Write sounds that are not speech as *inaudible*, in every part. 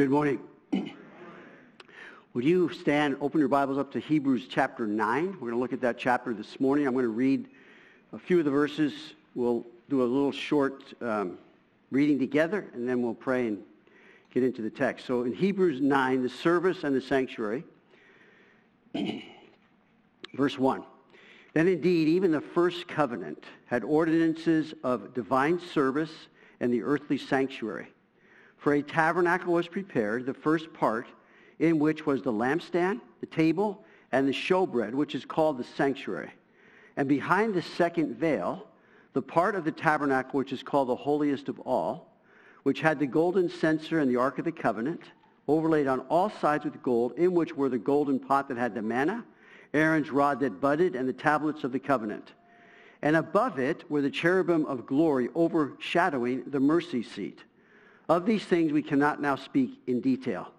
Good morning. Would you stand, open your Bibles up to Hebrews chapter 9. We're going to look at that chapter this morning. I'm going to read a few of the verses. We'll do a little short um, reading together, and then we'll pray and get into the text. So in Hebrews 9, the service and the sanctuary, *clears throat* verse 1. Then indeed, even the first covenant had ordinances of divine service and the earthly sanctuary. For a tabernacle was prepared, the first part, in which was the lampstand, the table, and the showbread, which is called the sanctuary. And behind the second veil, the part of the tabernacle which is called the holiest of all, which had the golden censer and the ark of the covenant, overlaid on all sides with gold, in which were the golden pot that had the manna, Aaron's rod that budded, and the tablets of the covenant. And above it were the cherubim of glory overshadowing the mercy seat. Of these things we cannot now speak in detail.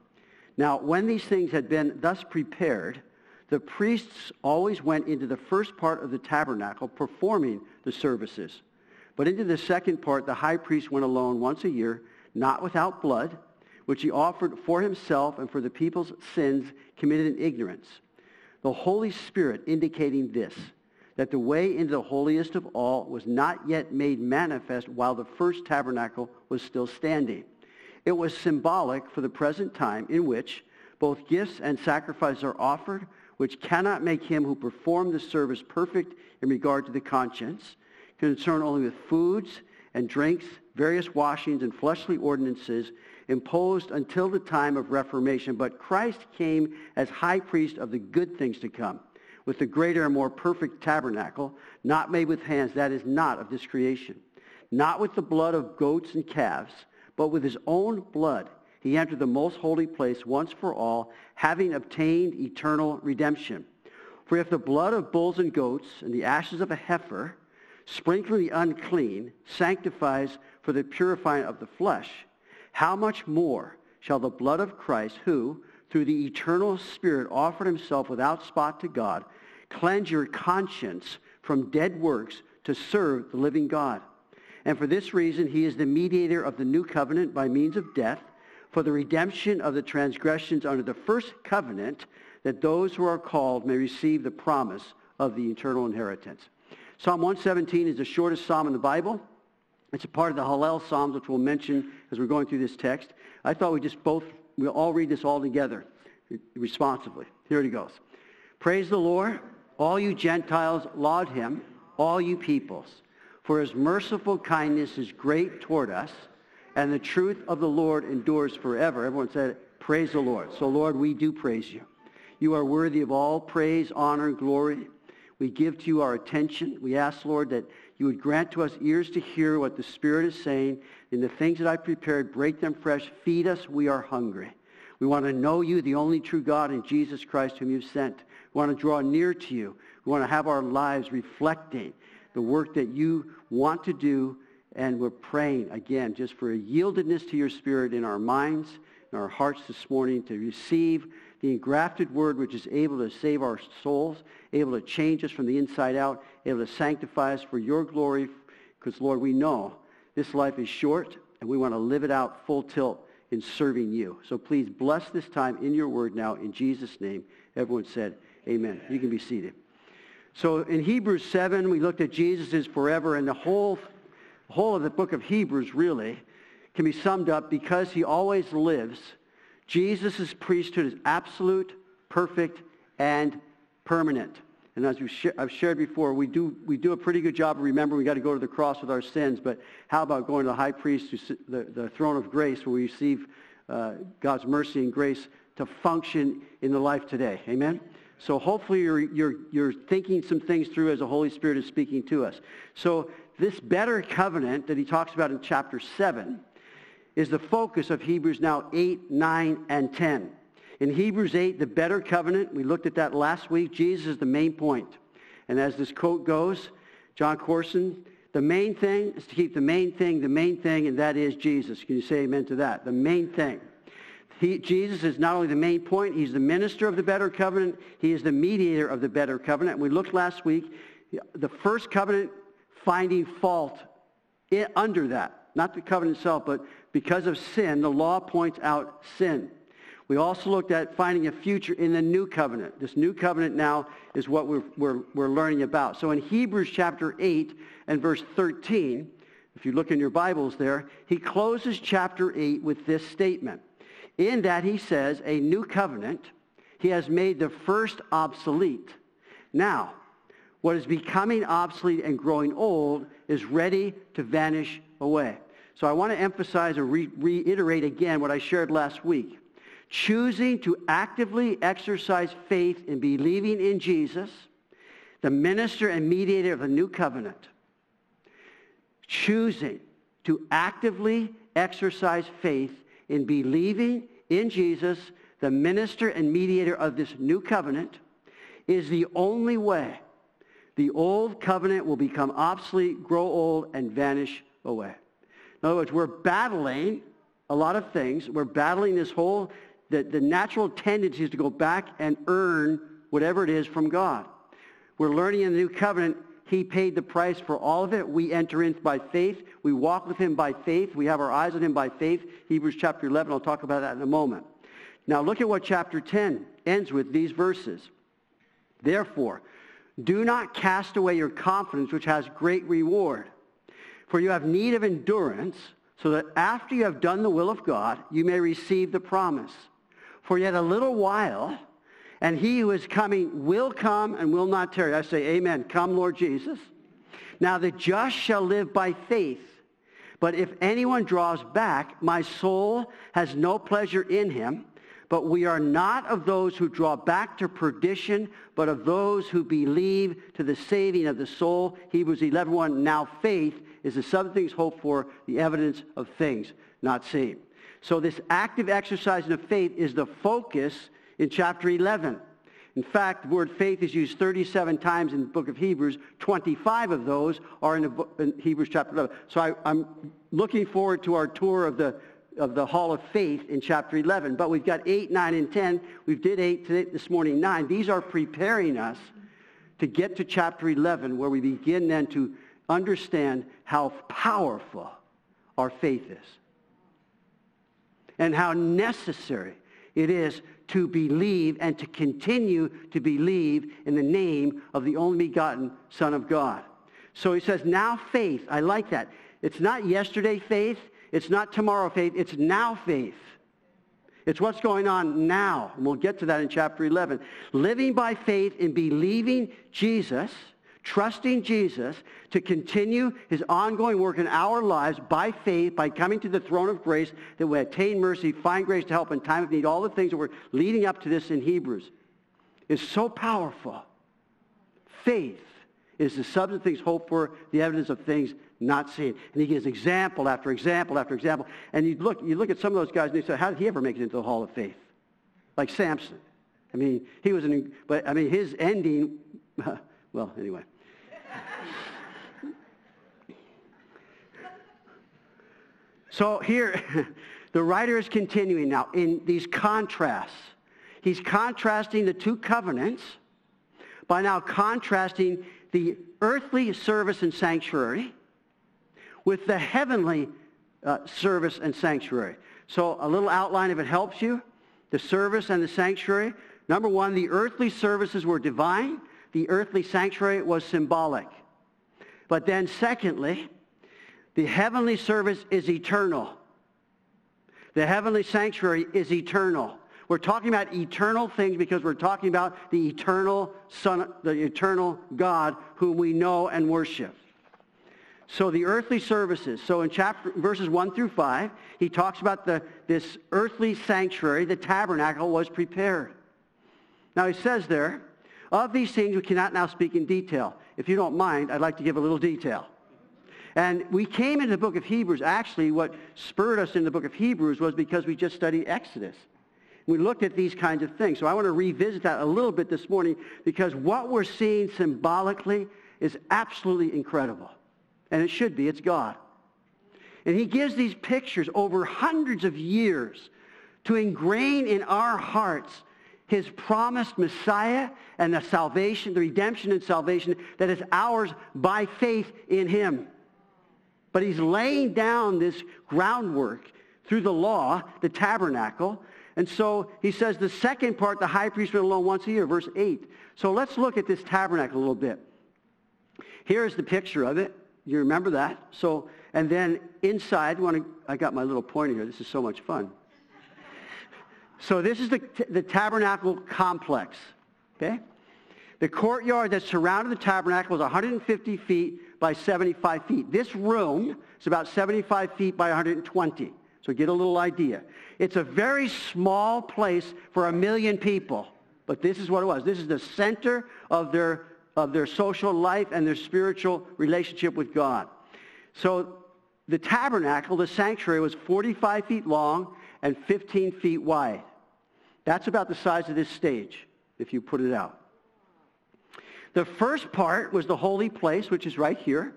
Now, when these things had been thus prepared, the priests always went into the first part of the tabernacle performing the services. But into the second part, the high priest went alone once a year, not without blood, which he offered for himself and for the people's sins committed in ignorance the Holy Spirit indicating this, that the way into the holiest of all was not yet made manifest while the first tabernacle was still standing. It was symbolic for the present time in which both gifts and sacrifices are offered, which cannot make him who performed the service perfect in regard to the conscience, concerned only with foods and drinks, various washings and fleshly ordinances, imposed until the time of Reformation. But Christ came as high priest of the good things to come, with the greater and more perfect tabernacle, not made with hands, that is not of this creation. Not with the blood of goats and calves, but with his own blood he entered the most holy place once for all, having obtained eternal redemption. For if the blood of bulls and goats and the ashes of a heifer, sprinkling the unclean, sanctifies for the purifying of the flesh, how much more shall the blood of Christ, who, through the eternal Spirit, offered himself without spot to God, cleanse your conscience from dead works to serve the living God? And for this reason, he is the mediator of the new covenant by means of death, for the redemption of the transgressions under the first covenant, that those who are called may receive the promise of the eternal inheritance. Psalm 117 is the shortest psalm in the Bible. It's a part of the Hallel Psalms, which we'll mention as we're going through this text. I thought we'd just both, we'll all read this all together responsibly. Here it goes. Praise the Lord. All you Gentiles laud him, all you peoples. For his merciful kindness is great toward us, and the truth of the Lord endures forever. Everyone said, praise the Lord. So Lord, we do praise you. You are worthy of all praise, honor, glory. We give to you our attention. We ask, Lord, that you would grant to us ears to hear what the Spirit is saying. In the things that I prepared, break them fresh. Feed us. We are hungry. We want to know you, the only true God, and Jesus Christ whom you've sent. We want to draw near to you. We want to have our lives reflecting the work that you want to do. And we're praying, again, just for a yieldedness to your Spirit in our minds, in our hearts this morning to receive the engrafted word which is able to save our souls, able to change us from the inside out, able to sanctify us for your glory. Because, Lord, we know this life is short, and we want to live it out full tilt in serving you. So please bless this time in your word now in Jesus' name. Everyone said, amen. You can be seated. So in Hebrews 7, we looked at Jesus is forever, and the whole, whole of the book of Hebrews really can be summed up because he always lives Jesus' priesthood is absolute, perfect, and permanent. And as I've shared before, we do, we do a pretty good job of remembering we got to go to the cross with our sins, but how about going to the high priest, the, the throne of grace, where we receive uh, God's mercy and grace to function in the life today? Amen? So hopefully you're, you're, you're thinking some things through as the Holy Spirit is speaking to us. So this better covenant that he talks about in chapter 7 is the focus of Hebrews now 8, 9, and 10. In Hebrews 8, the better covenant, we looked at that last week. Jesus is the main point. And as this quote goes, Jon Courson, the main thing is to keep the main thing the main thing, and that is Jesus. Can you say amen to that? The main thing. He, Jesus is not only the main point, he's the minister of the better covenant. He is the mediator of the better covenant. We looked last week, the first covenant finding fault under that not the covenant itself, but because of sin, the law points out sin. We also looked at finding a future in the new covenant. This new covenant now is what we're, we're, we're learning about. So in Hebrews chapter 8 and verse 13, if you look in your Bibles there, he closes chapter 8 with this statement. In that he says, a new covenant, he has made the first obsolete. Now, what is becoming obsolete and growing old is ready to vanish away. So I want to emphasize or re- reiterate again what I shared last week. Choosing to actively exercise faith in believing in Jesus, the minister and mediator of the new covenant. Choosing to actively exercise faith in believing in Jesus, the minister and mediator of this new covenant, is the only way the old covenant will become obsolete, grow old, and vanish away. In other words, we're battling a lot of things. We're battling this whole, the, the natural tendency is to go back and earn whatever it is from God. We're learning in the new covenant, he paid the price for all of it. We enter in by faith. We walk with him by faith. We have our eyes on him by faith. Hebrews chapter 11, I'll talk about that in a moment. Now look at what chapter 10 ends with these verses. Therefore, do not cast away your confidence, which has great reward. For you have need of endurance, so that after you have done the will of God, you may receive the promise. For yet a little while, and he who is coming will come and will not tarry. I say, amen. Come, Lord Jesus. Now the just shall live by faith. But if anyone draws back, my soul has no pleasure in him. But we are not of those who draw back to perdition, but of those who believe to the saving of the soul. Hebrews 11.1, now faith is the substance of hoped for, the evidence of things not seen. So this active exercising of faith is the focus in chapter 11. In fact, the word faith is used 37 times in the book of Hebrews. 25 of those are in, book, in Hebrews chapter 11. So I, I'm looking forward to our tour of the of the hall of faith in chapter 11. But we've got 8, 9, and 10. We did 8 today, this morning, 9. These are preparing us to get to chapter 11 where we begin then to understand how powerful our faith is and how necessary it is to believe and to continue to believe in the name of the only begotten Son of God. So he says, now faith. I like that. It's not yesterday faith. It's not tomorrow faith, it's now faith. It's what's going on now. And we'll get to that in chapter 11. Living by faith in believing Jesus, trusting Jesus to continue his ongoing work in our lives by faith, by coming to the throne of grace that we attain mercy, find grace to help in time of need, all the things that we're leading up to this in Hebrews is so powerful. Faith is the substance of things hoped for, the evidence of things not seen. And he gives example after example after example. And you look, you look at some of those guys and you say, how did he ever make it into the Hall of Faith? Like Samson. I mean, he was an, but I mean, his ending, *laughs* well, anyway. So here, *laughs* the writer is continuing now in these contrasts. He's contrasting the two covenants by now contrasting the earthly service and sanctuary with the heavenly uh, service and sanctuary. So a little outline if it helps you. The service and the sanctuary. Number one, the earthly services were divine. The earthly sanctuary was symbolic. But then secondly, the heavenly service is eternal. The heavenly sanctuary is eternal. We're talking about eternal things because we're talking about the eternal Son, the eternal God whom we know and worship. So the earthly services. So in chapter verses 1 through 5, he talks about the, this earthly sanctuary, the tabernacle was prepared. Now he says there, of these things we cannot now speak in detail. If you don't mind, I'd like to give a little detail. And we came into the book of Hebrews. Actually, what spurred us in the book of Hebrews was because we just studied Exodus. We looked at these kinds of things. So I want to revisit that a little bit this morning because what we're seeing symbolically is absolutely incredible. And it should be. It's God. And he gives these pictures over hundreds of years to ingrain in our hearts his promised Messiah and the salvation, the redemption and salvation that is ours by faith in him. But he's laying down this groundwork through the law, the tabernacle. And so he says the second part, the high priest went alone once a year, verse 8. So let's look at this tabernacle a little bit. Here's the picture of it. You remember that? So, and then inside, I, I got my little pointer here. This is so much fun. So this is the, the tabernacle complex. Okay? The courtyard that surrounded the tabernacle was 150 feet by 75 feet. This room is about 75 feet by 120. So get a little idea. It's a very small place for a million people. But this is what it was. This is the center of their, of their social life and their spiritual relationship with God. So the tabernacle, the sanctuary, was 45 feet long and 15 feet wide. That's about the size of this stage, if you put it out. The first part was the holy place, which is right here,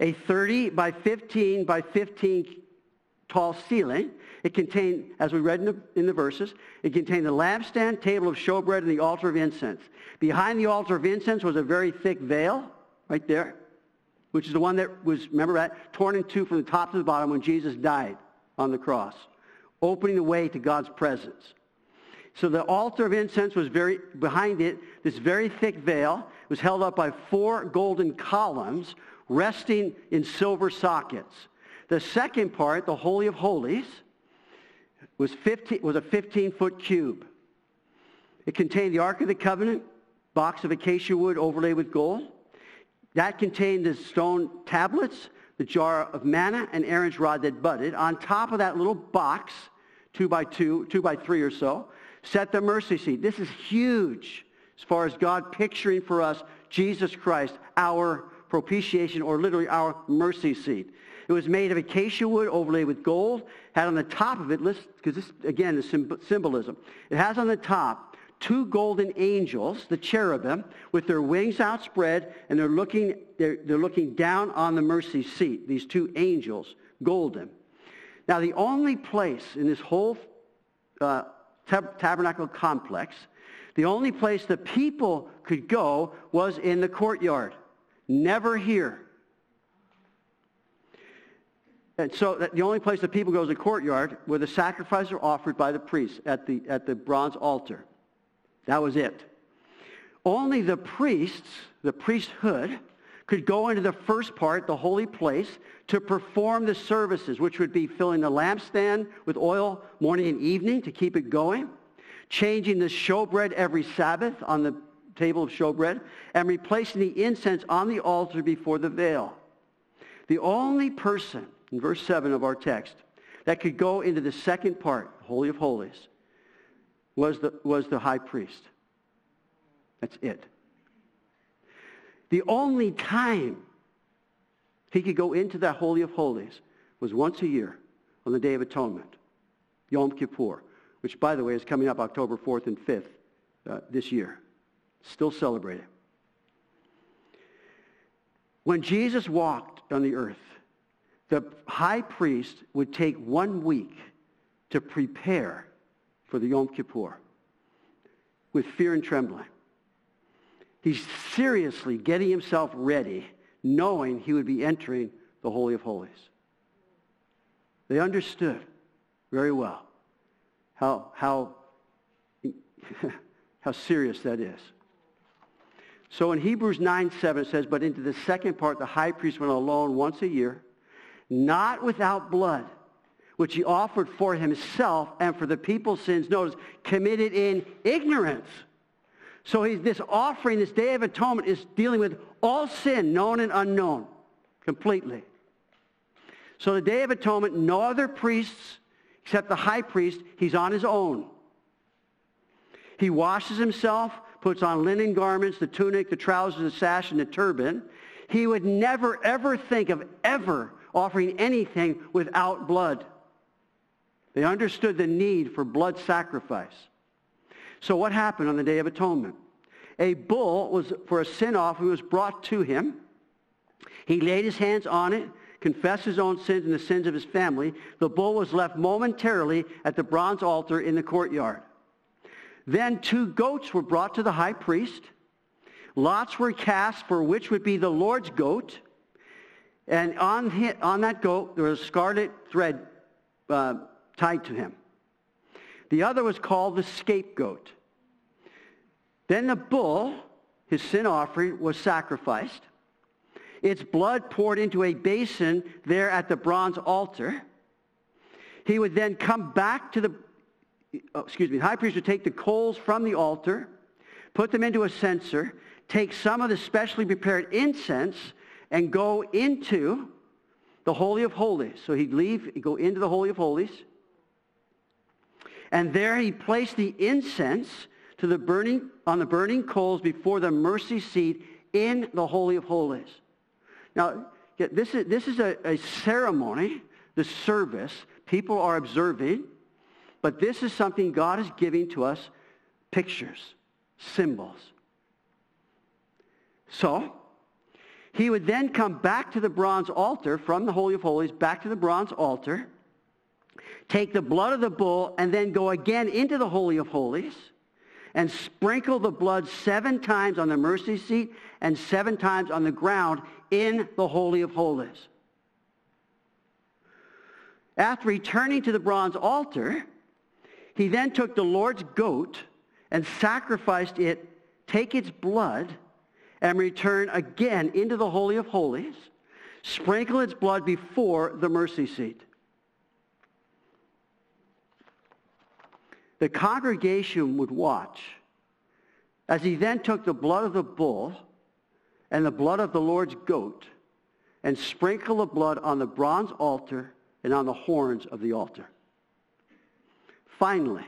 a 30 by 15 by 15 tall ceiling. It contained, as we read in the, in the, verses, it contained the lampstand, table of showbread, and the altar of incense. Behind the altar of incense was a very thick veil, right there, which is the one that was, remember that, torn in two from the top to the bottom when Jesus died on the cross, opening the way to God's presence. So the altar of incense was very, behind it, this very thick veil was held up by four golden columns resting in silver sockets. The second part, the Holy of Holies, was, 15, was a 15-foot cube. It contained the Ark of the Covenant, box of acacia wood overlaid with gold. That contained the stone tablets, the jar of manna, and Aaron's rod that budded. On top of that little box, two by two, two by three or so, set the mercy seat. This is huge as far as God picturing for us Jesus Christ, our propitiation, or literally our mercy seat. It was made of acacia wood overlaid with gold. Had on the top of it, because this, again, is symbolism. It has on the top two golden angels, the cherubim, with their wings outspread, and they're looking, they're, they're looking down on the mercy seat, these two angels, golden. Now, the only place in this whole uh, tab- tabernacle complex, the only place the people could go was in the courtyard. Never here. And so the only place that people go is the courtyard where the sacrifices are offered by the priests at the, at the bronze altar. That was it. Only the priests, the priesthood, could go into the first part, the holy place, to perform the services, which would be filling the lampstand with oil morning and evening to keep it going, changing the showbread every Sabbath on the table of showbread, and replacing the incense on the altar before the veil. The only person in verse 7 of our text that could go into the second part, Holy of Holies, was the, was the high priest. That's it. The only time he could go into that Holy of Holies was once a year on the Day of Atonement, Yom Kippur, which, by the way, is coming up October 4th and 5th uh, this year. Still celebrated. When Jesus walked on the earth, the high priest would take one week to prepare for the Yom Kippur with fear and trembling. He's seriously getting himself ready, knowing he would be entering the Holy of Holies. They understood very well how, how, *laughs* how serious that is. So in Hebrews 9, 7 it says, But into the second part the high priest went alone once a year not without blood, which he offered for himself and for the people's sins, notice, committed in ignorance. So this offering, this Day of Atonement, is dealing with all sin, known and unknown, completely. So the Day of Atonement, no other priests except the high priest, he's on his own. He washes himself, puts on linen garments, the tunic, the trousers, the sash, and the turban. He would never, ever think of ever offering anything without blood. They understood the need for blood sacrifice. So what happened on the Day of Atonement? A bull was for a sin offering was brought to him. He laid his hands on it, confessed his own sins and the sins of his family. The bull was left momentarily at the bronze altar in the courtyard. Then two goats were brought to the high priest. Lots were cast for which would be the Lord's goat. And on, on that goat, there was a scarlet thread uh, tied to him. The other was called the scapegoat. Then the bull, his sin offering, was sacrificed. Its blood poured into a basin there at the bronze altar. He would then come back to the, oh, excuse me, the high priest would take the coals from the altar, put them into a censer, take some of the specially prepared incense, and go into the Holy of Holies. So he'd leave, he'd go into the Holy of Holies. And there he placed the incense to the burning, on the burning coals before the mercy seat in the Holy of Holies. Now, this is, this is a, a ceremony, the service. People are observing. But this is something God is giving to us, pictures, symbols. So, he would then come back to the bronze altar from the Holy of Holies, back to the bronze altar, take the blood of the bull, and then go again into the Holy of Holies and sprinkle the blood seven times on the mercy seat and seven times on the ground in the Holy of Holies. After returning to the bronze altar, he then took the Lord's goat and sacrificed it, take its blood, and return again into the Holy of Holies, sprinkle its blood before the mercy seat. The congregation would watch as he then took the blood of the bull and the blood of the Lord's goat and sprinkled the blood on the bronze altar and on the horns of the altar. Finally,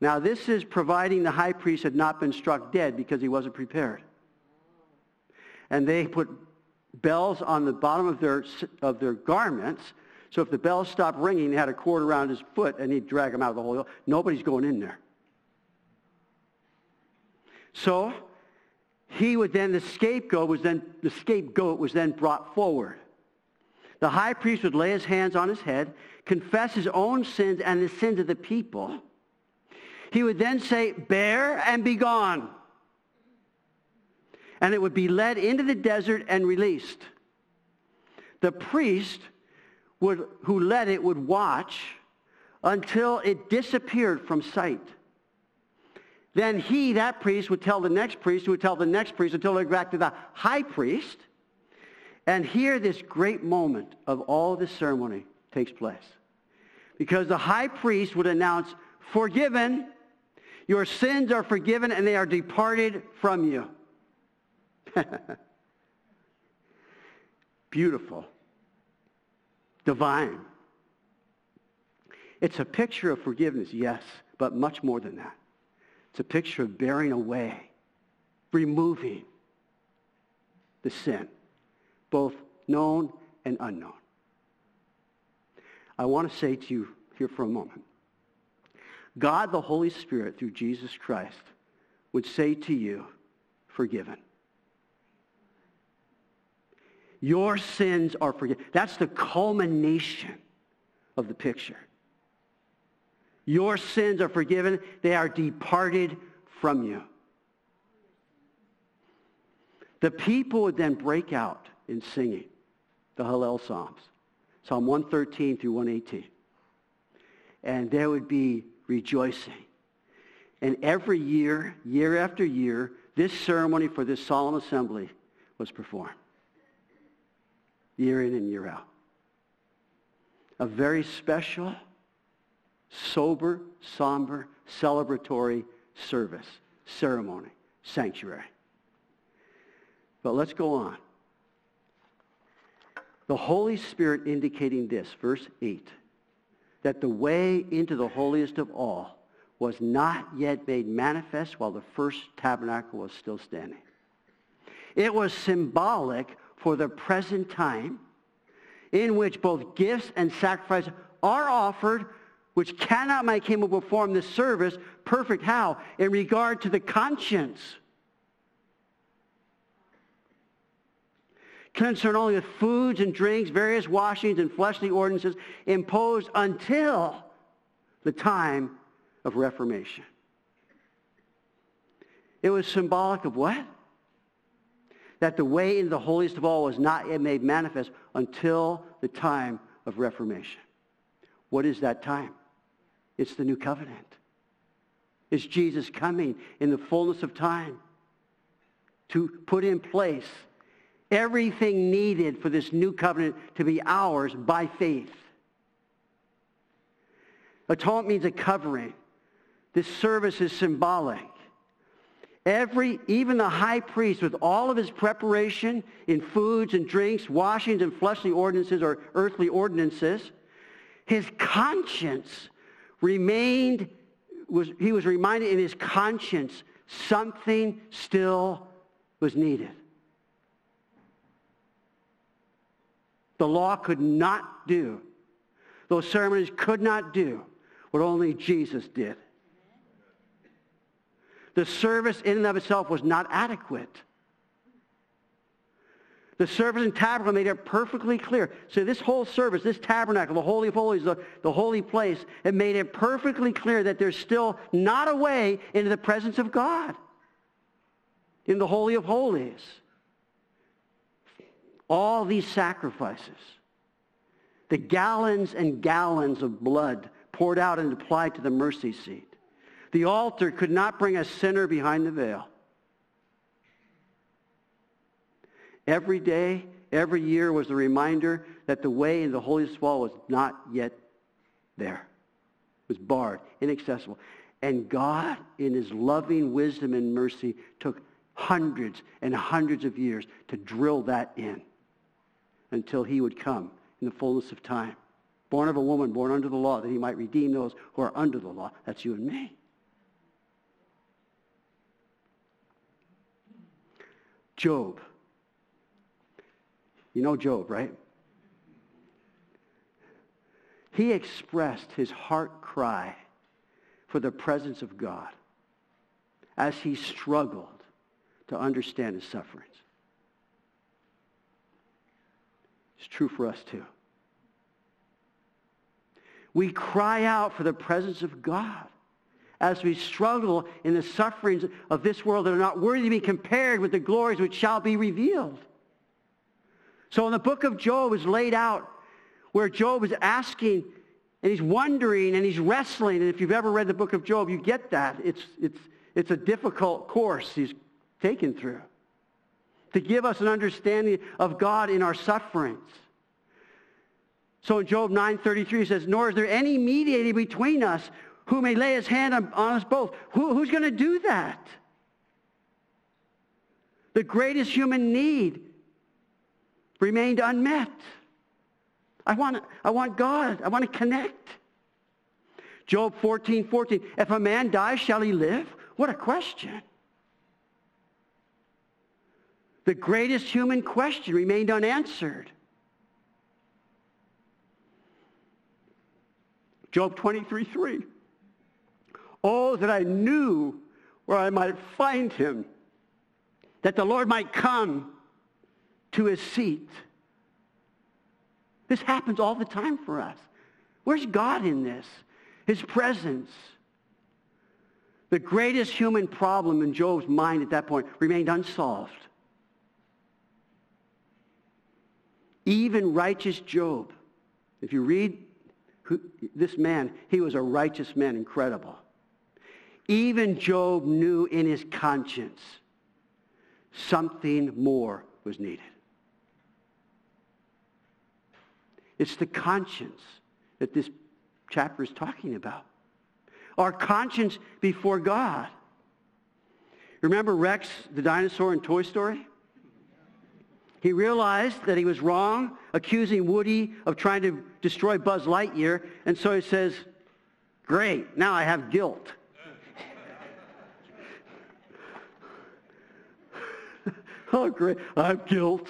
now this is providing the high priest had not been struck dead because he wasn't prepared and they put bells on the bottom of their, of their garments. So if the bell stopped ringing, he had a cord around his foot and he'd drag him out of the hole. Nobody's going in there. So he would then, the scapegoat was then, the scapegoat was then brought forward. The high priest would lay his hands on his head, confess his own sins and the sins of the people. He would then say, bear and be gone and it would be led into the desert and released. The priest would, who led it would watch until it disappeared from sight. Then he, that priest, would tell the next priest, who would tell the next priest until they got back to the high priest. And here this great moment of all this ceremony takes place. Because the high priest would announce, forgiven, your sins are forgiven and they are departed from you. *laughs* Beautiful. Divine. It's a picture of forgiveness, yes, but much more than that. It's a picture of bearing away, removing the sin, both known and unknown. I want to say to you here for a moment, God the Holy Spirit through Jesus Christ would say to you, forgiven. Your sins are forgiven. That's the culmination of the picture. Your sins are forgiven. They are departed from you. The people would then break out in singing the Hallel Psalms, Psalm 113 through 118. And there would be rejoicing. And every year, year after year, this ceremony for this solemn assembly was performed year in and year out. A very special, sober, somber, celebratory service, ceremony, sanctuary. But let's go on. The Holy Spirit indicating this, verse 8, that the way into the holiest of all was not yet made manifest while the first tabernacle was still standing. It was symbolic for the present time in which both gifts and sacrifice are offered which cannot make him who perform this service perfect. How? In regard to the conscience. Concern only with foods and drinks, various washings and fleshly ordinances imposed until the time of Reformation. It was symbolic of what? That the way into the holiest of all was not yet made manifest until the time of Reformation. What is that time? It's the new covenant. It's Jesus coming in the fullness of time to put in place everything needed for this new covenant to be ours by faith. Atonement means a covering. This service is symbolic. Every, even the high priest, with all of his preparation in foods and drinks, washings and fleshly ordinances or earthly ordinances, his conscience remained, was, he was reminded in his conscience something still was needed. The law could not do, those ceremonies could not do what only Jesus did. The service in and of itself was not adequate. The service in tabernacle made it perfectly clear. So this whole service, this tabernacle, the Holy of Holies, the, the holy place, it made it perfectly clear that there's still not a way into the presence of God in the Holy of Holies. All these sacrifices, the gallons and gallons of blood poured out and applied to the mercy seat. The altar could not bring a sinner behind the veil. Every day, every year was a reminder that the way in the holiest wall was not yet there. It was barred, inaccessible. And God, in his loving wisdom and mercy, took hundreds and hundreds of years to drill that in until he would come in the fullness of time. Born of a woman, born under the law, that he might redeem those who are under the law. That's you and me. Job. You know Job, right? He expressed his heart cry for the presence of God as he struggled to understand his sufferings. It's true for us too. We cry out for the presence of God as we struggle in the sufferings of this world that are not worthy to be compared with the glories which shall be revealed. So in the book of Job is laid out where Job is asking and he's wondering and he's wrestling. And if you've ever read the book of Job, you get that. It's, it's, it's a difficult course he's taken through to give us an understanding of God in our sufferings. So in Job 9.33 it says, Nor is there any mediator between us who may lay his hand on, us both. Who, who's going to do that? The greatest human need remained unmet. I want, I want God. I want to connect. Job 14, 14. If a man dies, shall he live? What a question. The greatest human question remained unanswered. Job 23, 3. Oh, that I knew where I might find him, that the Lord might come to his seat. This happens all the time for us. Where's God in this? His presence. The greatest human problem in Job's mind at that point remained unsolved. Even righteous Job, if you read who, this man, he was a righteous man, incredible. Even Job knew in his conscience something more was needed. It's the conscience that this chapter is talking about. Our conscience before God. Remember Rex, the dinosaur in Toy Story? He realized that he was wrong, accusing Woody of trying to destroy Buzz Lightyear, and so he says, great, now I have guilt. Oh, great, I have guilt.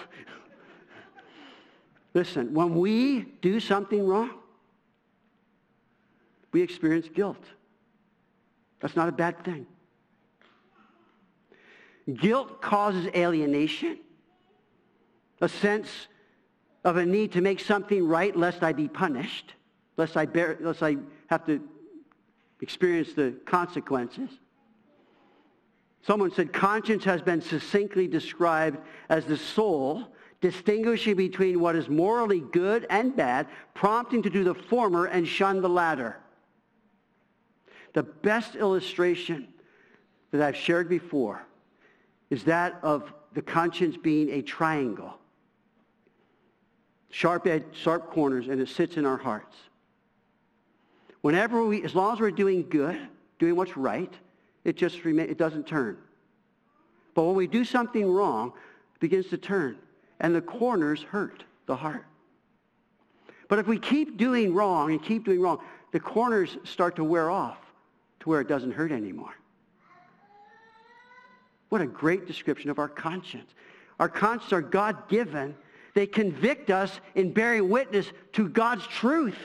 Listen, when we do something wrong, we experience guilt. That's not a bad thing. Guilt causes alienation, a sense of a need to make something right lest I be punished, lest I, bear, lest I have to experience the consequences. Someone said conscience has been succinctly described as the soul distinguishing between what is morally good and bad, prompting to do the former and shun the latter. The best illustration that I've shared before is that of the conscience being a triangle. Sharp edge, sharp corners, and it sits in our hearts. Whenever we, as long as we're doing good, doing what's right, it just remains, it doesn't turn. But when we do something wrong, it begins to turn. And the corners hurt the heart. But if we keep doing wrong and keep doing wrong, the corners start to wear off to where it doesn't hurt anymore. What a great description of our conscience. Our conscience are God-given. They convict us in bearing witness to God's truth.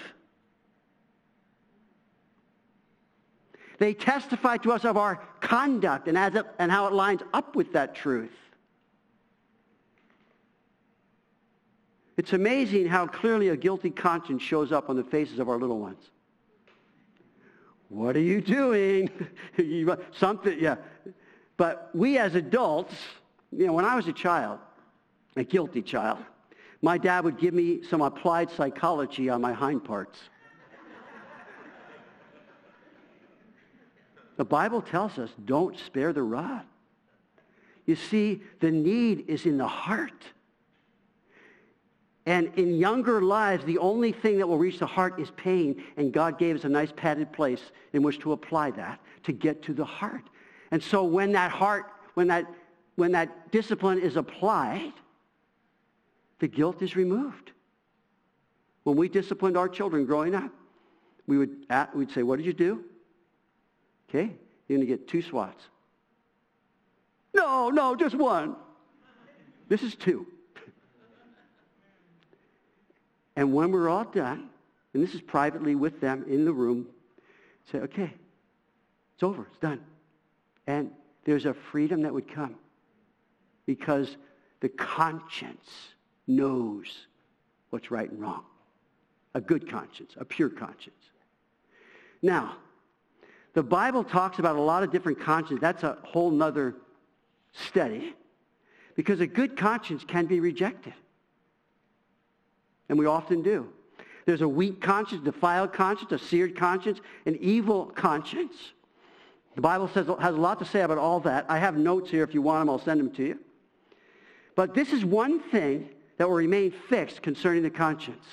They testify to us of our conduct and, it, and how it lines up with that truth. It's amazing how clearly a guilty conscience shows up on the faces of our little ones. What are you doing? *laughs* Something, yeah. But we as adults, you know, when I was a child, a guilty child, my dad would give me some applied psychology on my hind parts. The Bible tells us don't spare the rod. You see, the need is in the heart. And in younger lives, the only thing that will reach the heart is pain. And God gave us a nice padded place in which to apply that to get to the heart. And so when that heart, when that, when that discipline is applied, the guilt is removed. When we disciplined our children growing up, we would, uh, we'd say, what did you do? Okay, you're going to get two swats. No, no, just one. This is two. *laughs* And when we're all done, and this is privately with them in the room, say, okay, it's over, it's done. And there's a freedom that would come because the conscience knows what's right and wrong. A good conscience, a pure conscience. Now, the Bible talks about a lot of different consciences. That's a whole nother study because a good conscience can be rejected. And we often do. There's a weak conscience, defiled conscience, a seared conscience, an evil conscience. The Bible says, has a lot to say about all that. I have notes here. If you want them, I'll send them to you. But this is one thing that will remain fixed concerning the conscience.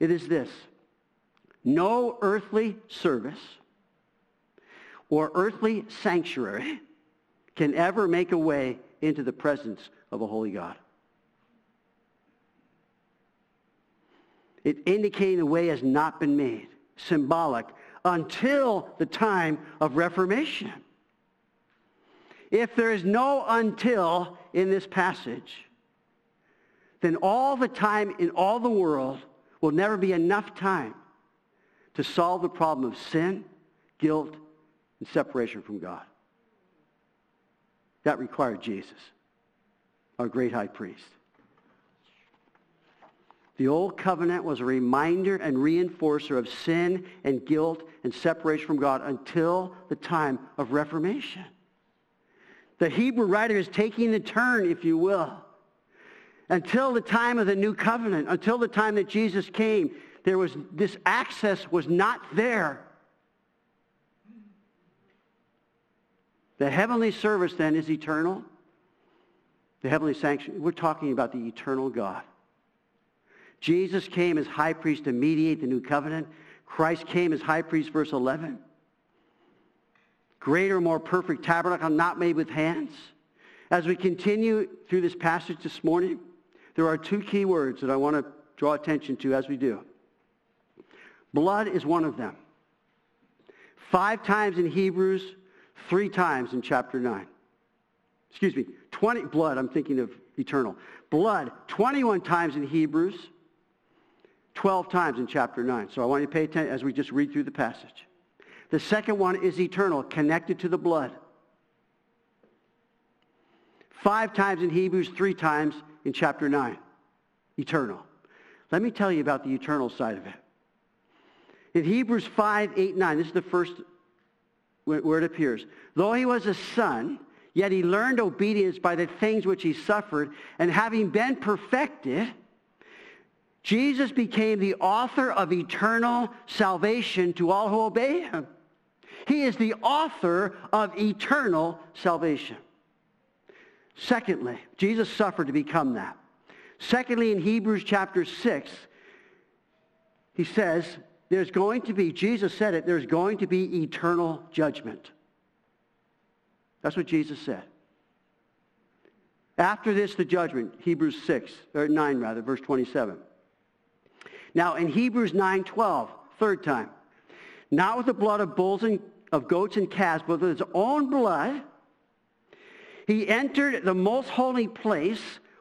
It is this. No earthly service or earthly sanctuary can ever make a way into the presence of a holy God. It indicating the way has not been made, symbolic, until the time of Reformation. If there is no until in this passage, then all the time in all the world will never be enough time to solve the problem of sin, guilt, and separation from God. That required Jesus, our great high priest. The old covenant was a reminder and reinforcer of sin and guilt and separation from God until the time of Reformation. The Hebrew writer is taking the turn, if you will. Until the time of the new covenant, until the time that Jesus came, there was this access was not there. The heavenly service then is eternal. The heavenly sanctuary, we're talking about the eternal God. Jesus came as high priest to mediate the new covenant. Christ came as high priest, verse 11. Greater, more perfect tabernacle, not made with hands. As we continue through this passage this morning, there are two key words that I want to draw attention to as we do. Blood is one of them. Five times in Hebrews, three times in chapter 9. Excuse me, 20, blood, I'm thinking of eternal. Blood, 21 times in Hebrews, 12 times in chapter 9. So I want you to pay attention as we just read through the passage. The second one is eternal, connected to the blood. Five times in Hebrews, three times in chapter 9. Eternal. Let me tell you about the eternal side of it. In Hebrews 5, 8, 9, this is the first where it appears. Though he was a son, yet he learned obedience by the things which he suffered, and having been perfected, Jesus became the author of eternal salvation to all who obey him. He is the author of eternal salvation. Secondly, Jesus suffered to become that. Secondly, in Hebrews chapter 6, he says, there's going to be, Jesus said it, there's going to be eternal judgment. That's what Jesus said. After this, the judgment, Hebrews 6, or 9 rather, verse 27. Now in Hebrews 9, 12, third time, not with the blood of bulls and of goats and calves, but with his own blood, he entered the most holy place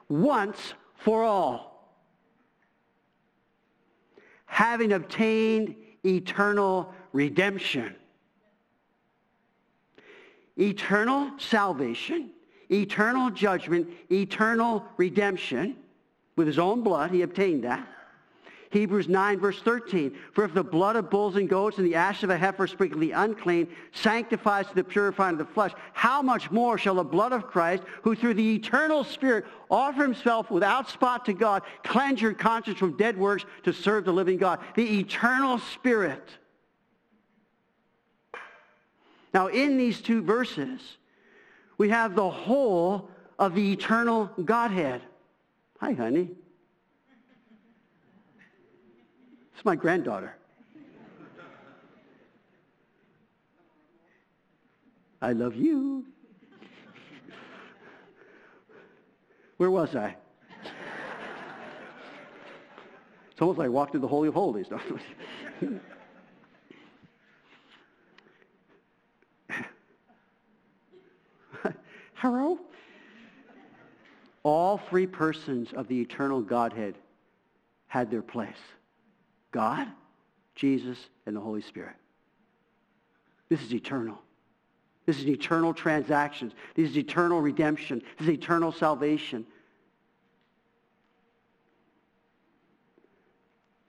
once for all, having obtained eternal redemption. Eternal salvation, eternal judgment, eternal redemption. With his own blood, he obtained that. Hebrews 9, verse 13. For if the blood of bulls and goats and the ash of a heifer sprinkled the unclean sanctifies to the purifying of the flesh, how much more shall the blood of Christ, who through the eternal Spirit offer himself without spot to God, cleanse your conscience from dead works to serve the living God? The eternal Spirit. Now, in these two verses, we have the whole of the eternal Godhead. Hi, honey. It's my granddaughter. I love you. Where was I? It's almost like I walked through the Holy of Holies. Hello? All three persons of the eternal Godhead had their place. God, Jesus, and the Holy Spirit. This is eternal. This is eternal transactions. This is eternal redemption. This is eternal salvation.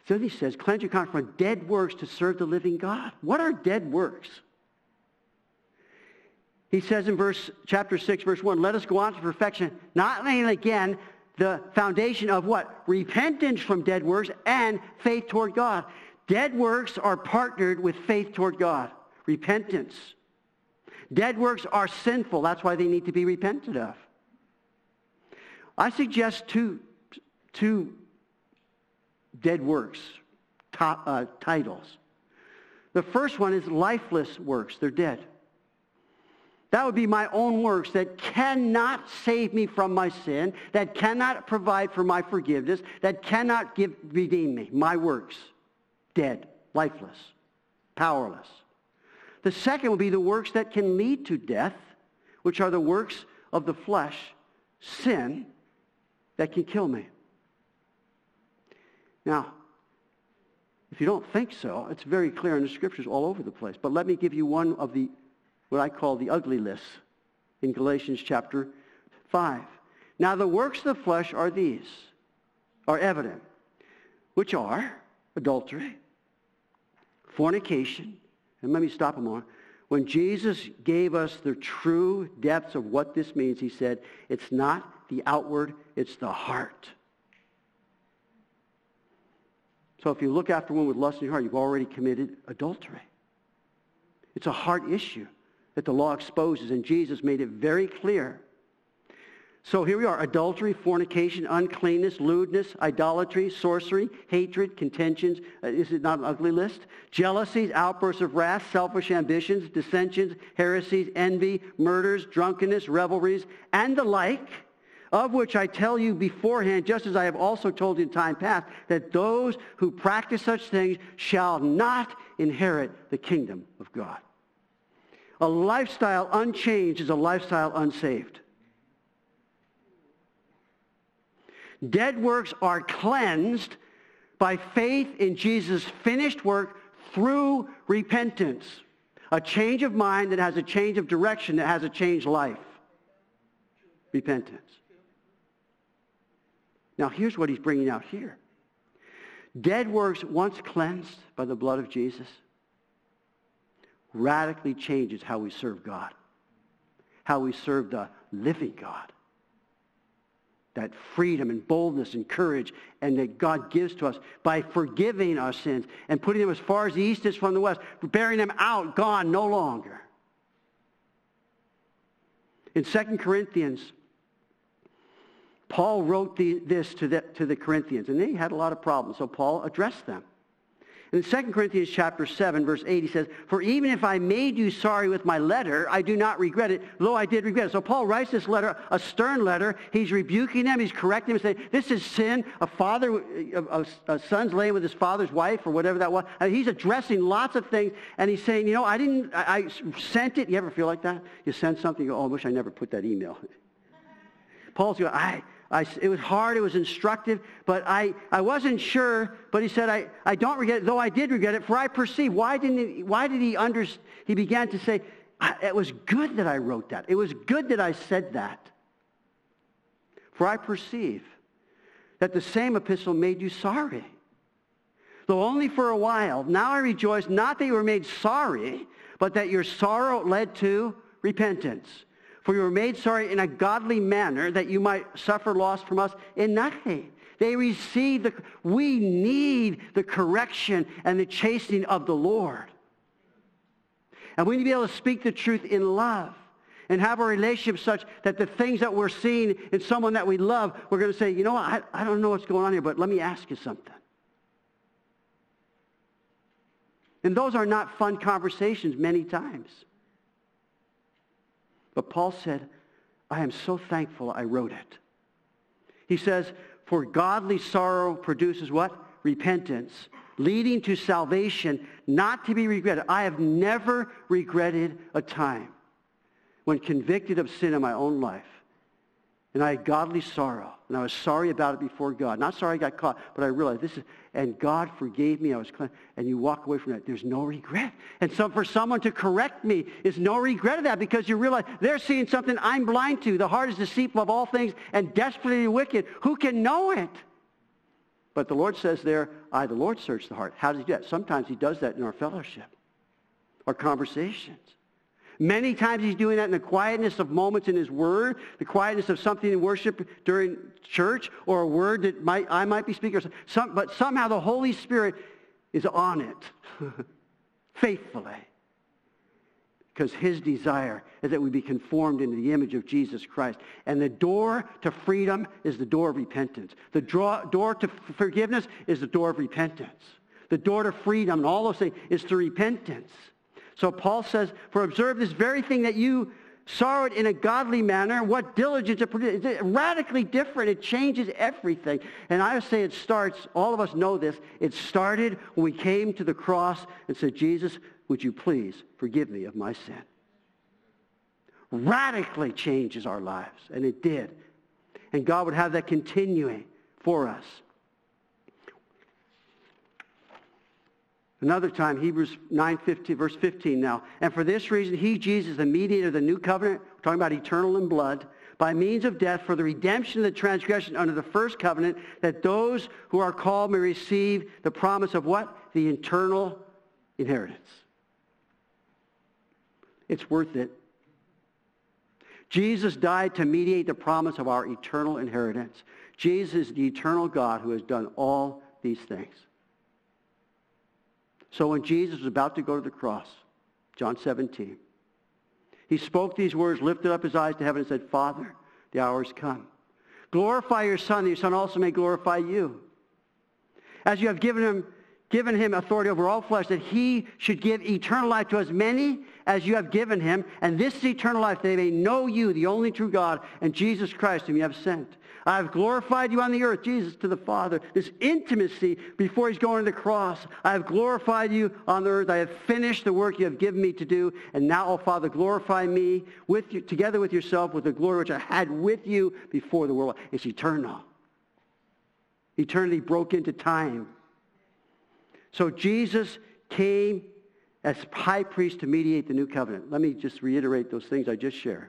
So he says, cleanse your conscience from dead works to serve the living God. What are dead works? He says in verse chapter 6, verse 1, let us go on to perfection, not laying again the foundation of what? Repentance from dead works and faith toward God. Dead works are partnered with faith toward God. Repentance. Dead works are sinful. That's why they need to be repented of. I suggest two, two dead works top, uh, titles. The first one is lifeless works. They're dead. That would be my own works that cannot save me from my sin, that cannot provide for my forgiveness, that cannot give, redeem me. My works, dead, lifeless, powerless. The second would be the works that can lead to death, which are the works of the flesh, sin, that can kill me. Now, if you don't think so, it's very clear in the scriptures all over the place. But let me give you one of the what I call the ugly list in Galatians chapter 5. Now the works of the flesh are these, are evident, which are adultery, fornication, and let me stop a moment. When Jesus gave us the true depths of what this means, he said, it's not the outward, it's the heart. So if you look after one with lust in your heart, you've already committed adultery. It's a heart issue that the law exposes, and Jesus made it very clear. So here we are, adultery, fornication, uncleanness, lewdness, idolatry, sorcery, hatred, contentions. Uh, is it not an ugly list? Jealousies, outbursts of wrath, selfish ambitions, dissensions, heresies, envy, murders, drunkenness, revelries, and the like, of which I tell you beforehand, just as I have also told you in time past, that those who practice such things shall not inherit the kingdom of God. A lifestyle unchanged is a lifestyle unsaved. Dead works are cleansed by faith in Jesus' finished work through repentance. A change of mind that has a change of direction, that has a changed life. Repentance. Now here's what he's bringing out here. Dead works once cleansed by the blood of Jesus radically changes how we serve God, how we serve the living God. That freedom and boldness and courage and that God gives to us by forgiving our sins and putting them as far as the east is from the west, bearing them out, gone, no longer. In 2 Corinthians, Paul wrote the, this to the, to the Corinthians, and they had a lot of problems, so Paul addressed them. In 2 Corinthians chapter 7, verse 8, he says, For even if I made you sorry with my letter, I do not regret it, though I did regret it. So Paul writes this letter, a stern letter. He's rebuking them. He's correcting them, saying, this is sin. A father, a, a son's laying with his father's wife or whatever that was. He's addressing lots of things. And he's saying, you know, I didn't, I, I sent it. You ever feel like that? You send something, you go, oh, I wish I never put that email. Paul's going, I, I, it was hard, it was instructive, but I, I wasn't sure. But he said, I, I don't regret it, though I did regret it, for I perceive. Why, didn't he, why did he understand? He began to say, it was good that I wrote that. It was good that I said that. For I perceive that the same epistle made you sorry. Though only for a while. Now I rejoice, not that you were made sorry, but that your sorrow led to repentance. For you were made sorry in a godly manner that you might suffer loss from us in nothing. They receive the, we need the correction and the chastening of the Lord. And we need to be able to speak the truth in love and have a relationship such that the things that we're seeing in someone that we love, we're going to say, you know what, I, I don't know what's going on here, but let me ask you something. And those are not fun conversations many times. But Paul said, I am so thankful I wrote it. He says, for godly sorrow produces what? Repentance, leading to salvation, not to be regretted. I have never regretted a time when convicted of sin in my own life and I had godly sorrow. And I was sorry about it before God. Not sorry I got caught, but I realized this is, and God forgave me. I was clean. And you walk away from that. There's no regret. And so for someone to correct me is no regret of that because you realize they're seeing something I'm blind to. The heart is deceitful of all things and desperately wicked. Who can know it? But the Lord says there, I, the Lord, search the heart. How does he do that? Sometimes he does that in our fellowship, our conversations. Many times he's doing that in the quietness of moments in his word, the quietness of something in worship during church, or a word that might, I might be speaking. Some, but somehow the Holy Spirit is on it *laughs* faithfully. Because his desire is that we be conformed into the image of Jesus Christ. And the door to freedom is the door of repentance. The draw, door to forgiveness is the door of repentance. The door to freedom and all those things is through repentance. So Paul says, for observe this very thing that you sorrowed in a godly manner, what diligence it produces. It's radically different. It changes everything. And I would say it starts, all of us know this, it started when we came to the cross and said, Jesus, would you please forgive me of my sin? Radically changes our lives. And it did. And God would have that continuing for us. Another time, Hebrews 9, 15, verse 15 now. And for this reason, he, Jesus, the mediator of the new covenant, we're talking about eternal in blood, by means of death for the redemption of the transgression under the first covenant, that those who are called may receive the promise of what? The eternal inheritance. It's worth it. Jesus died to mediate the promise of our eternal inheritance. Jesus is the eternal God who has done all these things. So when Jesus was about to go to the cross, John 17, he spoke these words, lifted up his eyes to heaven and said, Father, the hour has come. Glorify your Son, that your Son also may glorify you. As you have given him, given him authority over all flesh, that he should give eternal life to as many as you have given him. And this is eternal life, that they may know you, the only true God, and Jesus Christ, whom you have sent. I have glorified you on the earth, Jesus to the Father. This intimacy before he's going to the cross. I have glorified you on the earth. I have finished the work you have given me to do. And now, oh Father, glorify me with you, together with yourself with the glory which I had with you before the world. It's eternal. Eternity broke into time. So Jesus came as high priest to mediate the new covenant. Let me just reiterate those things I just shared.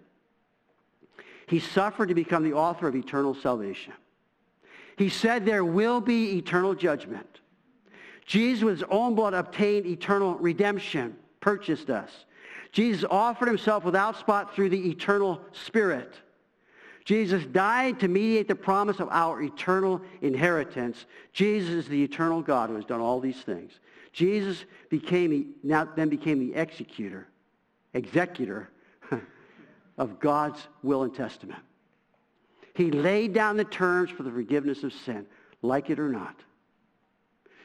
He suffered to become the author of eternal salvation. He said there will be eternal judgment. Jesus with his own blood obtained eternal redemption. purchased us. Jesus offered himself without spot through the eternal Spirit. Jesus died to mediate the promise of our eternal inheritance. Jesus is the eternal God who has done all these things. Jesus became, now then became the executor, executor of God's will and testament. He laid down the terms for the forgiveness of sin, like it or not.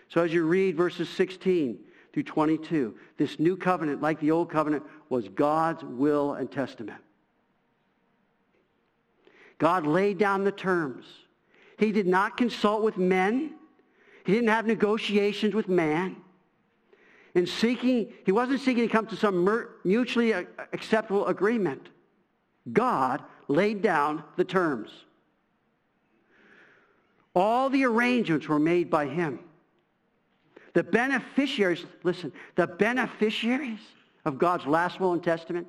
So as you read verses 16 through 22, this new covenant, like the old covenant, was God's will and testament. God laid down the terms. He did not consult with men. He didn't have negotiations with man. In seeking, he wasn't seeking to come to some mutually acceptable agreement. God laid down the terms. All the arrangements were made by him. The beneficiaries, listen, the beneficiaries of God's last will and testament,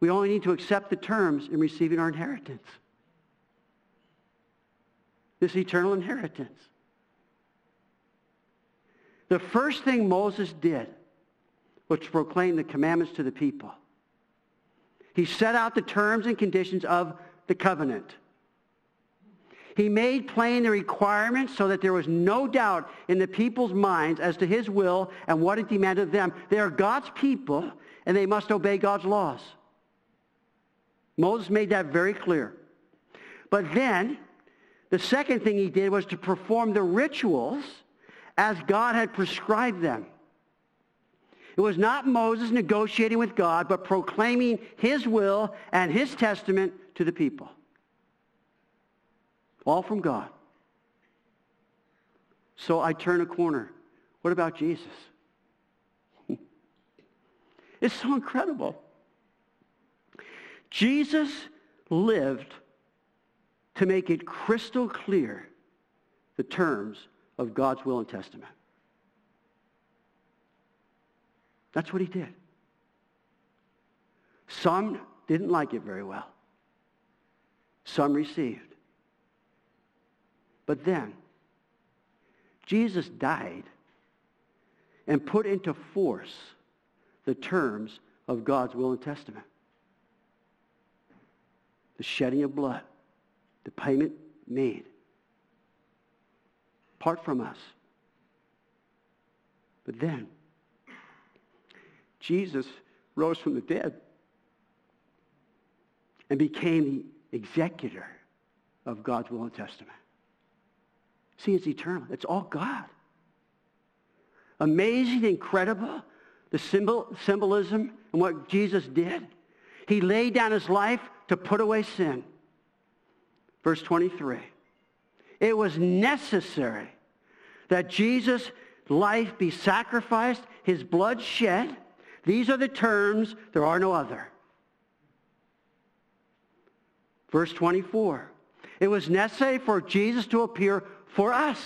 we only need to accept the terms in receiving our inheritance. This eternal inheritance. The first thing Moses did was to proclaim the commandments to the people. He set out the terms and conditions of the covenant. He made plain the requirements so that there was no doubt in the people's minds as to his will and what it demanded of them. They are God's people, and they must obey God's laws. Moses made that very clear. But then, the second thing he did was to perform the rituals as God had prescribed them. It was not Moses negotiating with God, but proclaiming his will and his testament to the people. All from God. So I turn a corner. What about Jesus? *laughs* it's so incredible. Jesus lived to make it crystal clear the terms of God's will and testament. That's what he did. Some didn't like it very well. Some received. But then, Jesus died and put into force the terms of God's will and testament. The shedding of blood, the payment made apart from us. But then, Jesus rose from the dead and became the executor of God's will and testament. See, it's eternal. It's all God. Amazing, incredible, the symbol, symbolism and what Jesus did. He laid down his life to put away sin. Verse 23. It was necessary that Jesus' life be sacrificed, his blood shed. These are the terms. There are no other. Verse 24. It was necessary for Jesus to appear for us.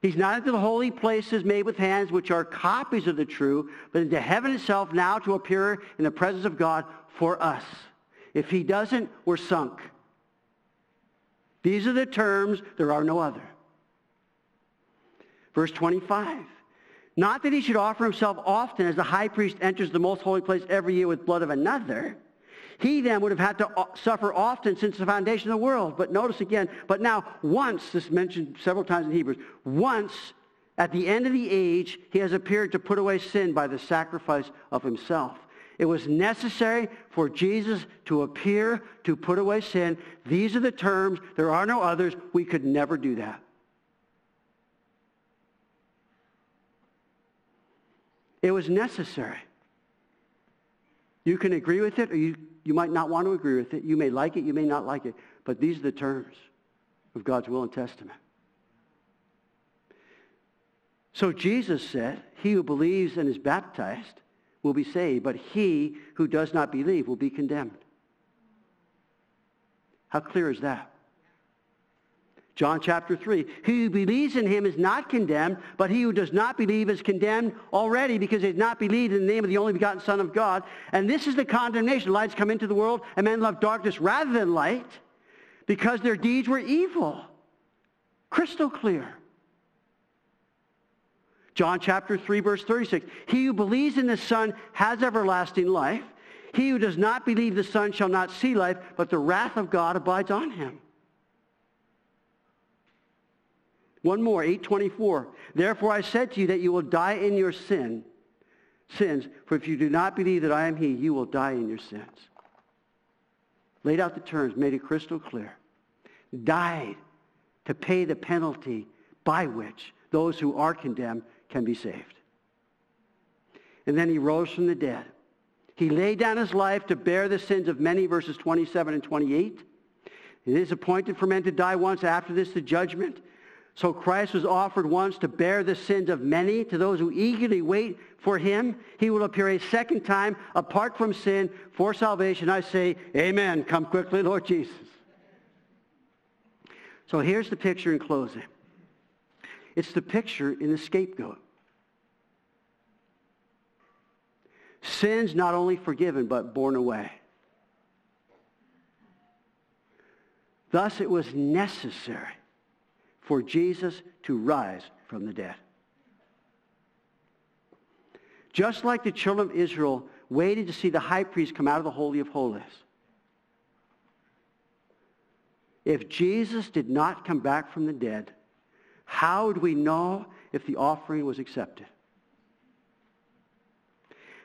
He's not into the holy places made with hands, which are copies of the true, but into heaven itself now to appear in the presence of God for us. If he doesn't, we're sunk. These are the terms, there are no other. Verse 25. Not that he should offer himself often as the high priest enters the most holy place every year with blood of another. He then would have had to uh, suffer often since the foundation of the world. But notice again, but now once, this is mentioned several times in Hebrews, once at the end of the age, he has appeared to put away sin by the sacrifice of himself. It was necessary for Jesus to appear to put away sin. These are the terms. There are no others. We could never do that. It was necessary. You can agree with it or you, you might not want to agree with it. You may like it, you may not like it. But these are the terms of God's will and testament. So Jesus said, he who believes and is baptized will be saved, but he who does not believe will be condemned. How clear is that? John chapter 3. He who believes in him is not condemned, but he who does not believe is condemned already because he has not believed in the name of the only begotten Son of God. And this is the condemnation. Lights come into the world, and men love darkness rather than light because their deeds were evil. Crystal clear. John chapter 3, verse 36. He who believes in the Son has everlasting life. He who does not believe the Son shall not see life, but the wrath of God abides on him. One more, 824. Therefore I said to you that you will die in your sin, sins, for if you do not believe that I am he, you will die in your sins. Laid out the terms, made it crystal clear. Died to pay the penalty by which those who are condemned can be saved. And then he rose from the dead. He laid down his life to bear the sins of many, verses 27 and 28. It is appointed for men to die once, after this the judgment. So Christ was offered once to bear the sins of many. To those who eagerly wait for him, he will appear a second time apart from sin for salvation. I say, amen. Come quickly, Lord Jesus. So here's the picture in closing. It's the picture in the scapegoat. Sins not only forgiven, but borne away. Thus it was necessary for Jesus to rise from the dead. Just like the children of Israel waited to see the high priest come out of the Holy of Holies. If Jesus did not come back from the dead, how would we know if the offering was accepted?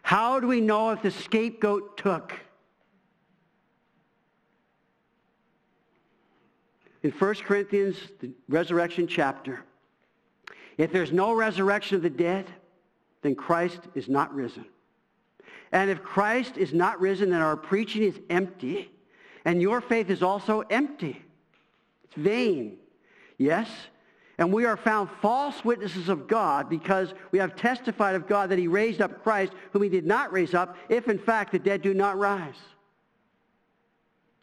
How do we know if the scapegoat took? In 1 Corinthians, the resurrection chapter, if there's no resurrection of the dead, then Christ is not risen. And if Christ is not risen, then our preaching is empty, and your faith is also empty. It's vain. Yes? And we are found false witnesses of God because we have testified of God that he raised up Christ, whom he did not raise up, if in fact the dead do not rise.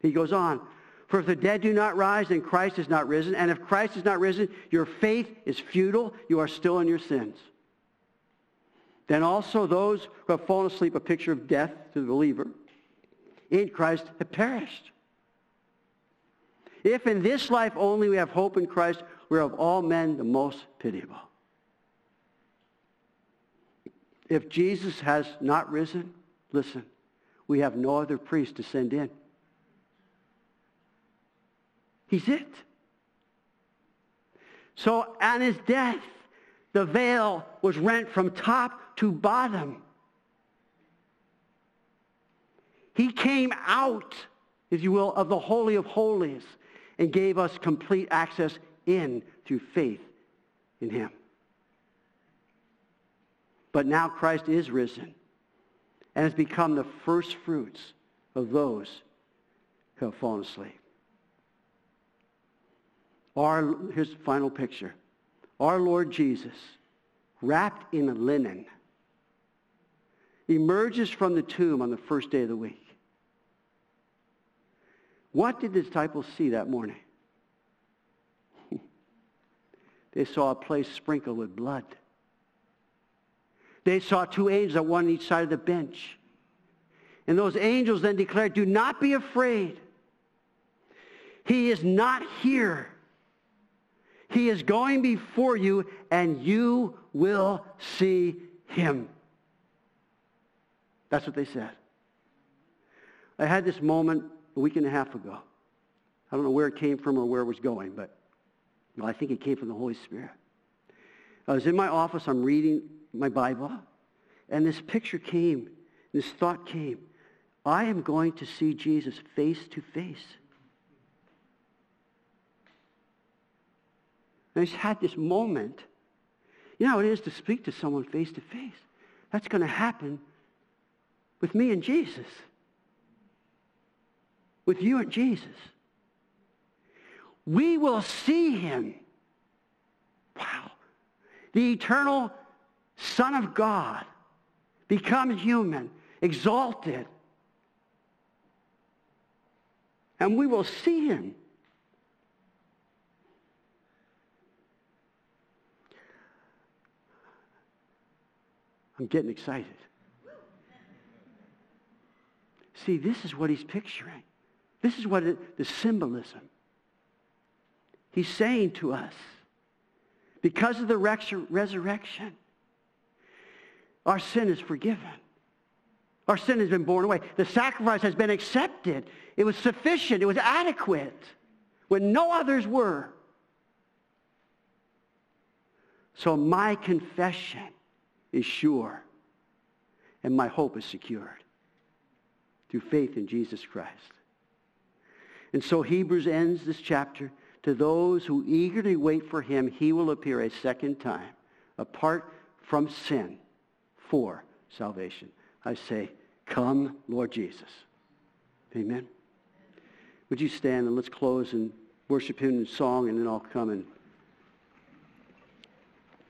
He goes on, for if the dead do not rise, then Christ is not risen. And if Christ is not risen, your faith is futile. You are still in your sins. Then also those who have fallen asleep, a picture of death to the believer, in Christ have perished. If in this life only we have hope in Christ, we're of all men the most pitiable. If Jesus has not risen, listen, we have no other priest to send in. He's it. So on his death, the veil was rent from top to bottom. He came out, if you will, of the Holy of Holies and gave us complete access in through faith in him. But now Christ is risen and has become the first fruits of those who have fallen asleep. Our, here's the final picture. Our Lord Jesus, wrapped in linen, emerges from the tomb on the first day of the week. What did the disciples see that morning? *laughs* They saw a place sprinkled with blood. They saw two angels at one on each side of the bench. And those angels then declared, do not be afraid. He is not here. He is going before you, and you will see him. That's what they said. I had this moment a week and a half ago. I don't know where it came from or where it was going, but well, I think it came from the Holy Spirit. I was in my office, I'm reading my Bible, and this picture came, this thought came. I am going to see Jesus face to face. And I just had this moment. You know how it is to speak to someone face to face. That's going to happen with me and Jesus. With you and Jesus we will see him. Wow. The eternal Son of God become human, exalted. And we will see him. I'm getting excited. See, this is what he's picturing. This is what it, the symbolism. He's saying to us, because of the resurrection, Our sin is forgiven. Our sin has been borne away. The sacrifice has been accepted. It was sufficient. It was adequate when no others were. So my confession is sure and my hope is secured through faith in Jesus Christ. And so Hebrews ends this chapter. To those who eagerly wait for him, he will appear a second time, apart from sin, for salvation. I say, come, Lord Jesus. Amen. Would you stand and let's close and worship him in song, and then I'll come and